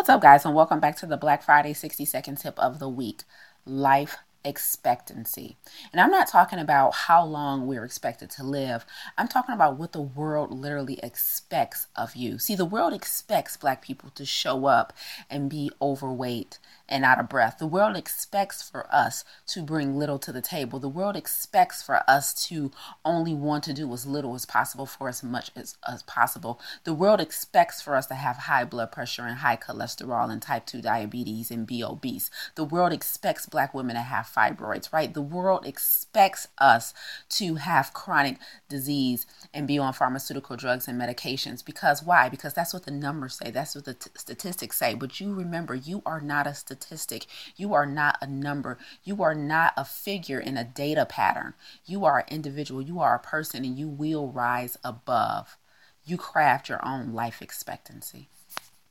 What's up, guys, and welcome back to the Black Friday 60 second tip of the week life expectancy. And I'm not talking about how long we're expected to live. I'm talking about what the world literally expects of you. See, the world expects black people to show up and be overweight and out of breath. The world expects for us to bring little to the table. The world expects for us to only want to do as little as possible for as much as, as possible. The world expects for us to have high blood pressure and high cholesterol and type 2 diabetes and be obese. The world expects black women to have fibroids, right? The world expects us to have chronic disease and be on pharmaceutical drugs and medications. Because why? Because that's what the numbers say, that's what the t- statistics say. But you remember, you are not a statistic, you are not a number, you are not a figure in a data pattern. You are an individual, you are a person, and you will rise above. You craft your own life expectancy.